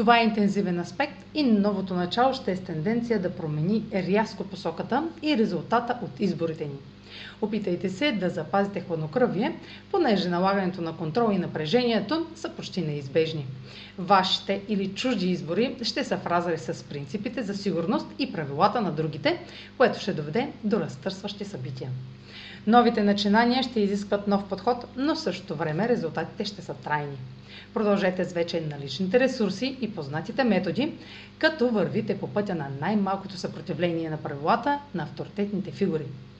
Това е интензивен аспект и новото начало ще е с тенденция да промени рязко посоката и резултата от изборите ни. Опитайте се да запазите хладнокръвие, понеже налагането на контрол и напрежението са почти неизбежни. Вашите или чужди избори ще са в с принципите за сигурност и правилата на другите, което ще доведе до разтърсващи събития. Новите начинания ще изискват нов подход, но в същото време резултатите ще са трайни. Продължете с вече наличните ресурси и познатите методи, като вървите по пътя на най-малкото съпротивление на правилата на авторитетните фигури.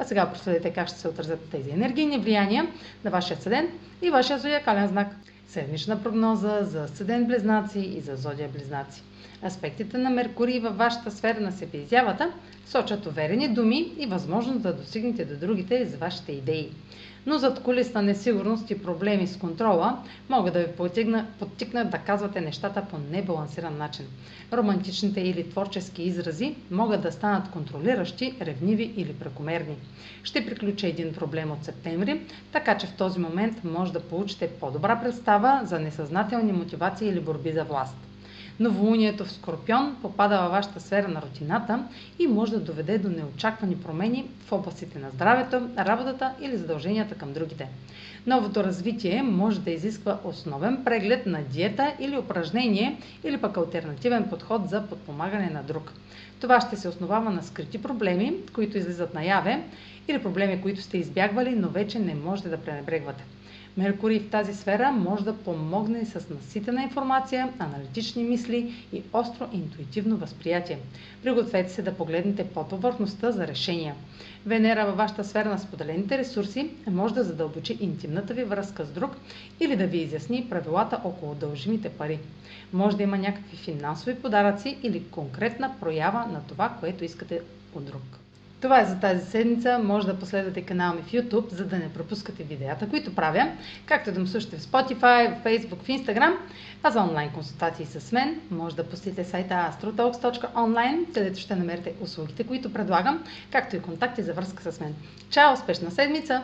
А сега проследете как ще се отразят тези енергийни влияния на вашия седен и вашия зодиакален знак. Седмична прогноза за седен близнаци и за зодия близнаци. Аспектите на Меркурий във вашата сфера на себеизявата сочат уверени думи и възможност да достигнете до другите с вашите идеи. Но зад колисна несигурност и проблеми с контрола могат да ви подтикнат да казвате нещата по небалансиран начин. Романтичните или творчески изрази могат да станат контролиращи, ревниви или прекомерни. Ще приключи един проблем от септември, така че в този момент може да получите по-добра представа за несъзнателни мотивации или борби за власт. Новолунието в Скорпион попада във вашата сфера на рутината и може да доведе до неочаквани промени в областите на здравето, работата или задълженията към другите. Новото развитие може да изисква основен преглед на диета или упражнение или пък альтернативен подход за подпомагане на друг. Това ще се основава на скрити проблеми, които излизат наяве или проблеми, които сте избягвали, но вече не можете да пренебрегвате. Меркурий в тази сфера може да помогне с наситена информация, аналитични мисли и остро интуитивно възприятие. Пригответе се да погледнете под повърхността за решения. Венера във вашата сфера на споделените ресурси може да задълбочи интимната ви връзка с друг или да ви изясни правилата около дължимите пари. Може да има някакви финансови подаръци или конкретна проява на това, което искате от друг. Това е за тази седмица. Може да последвате канала ми в YouTube, за да не пропускате видеята, които правя, както да ме слушате в Spotify, в Facebook, в Instagram. А за онлайн консултации с мен, може да посетите сайта astrotalks.online, където ще намерите услугите, които предлагам, както и контакти за връзка с мен. Чао! Успешна седмица!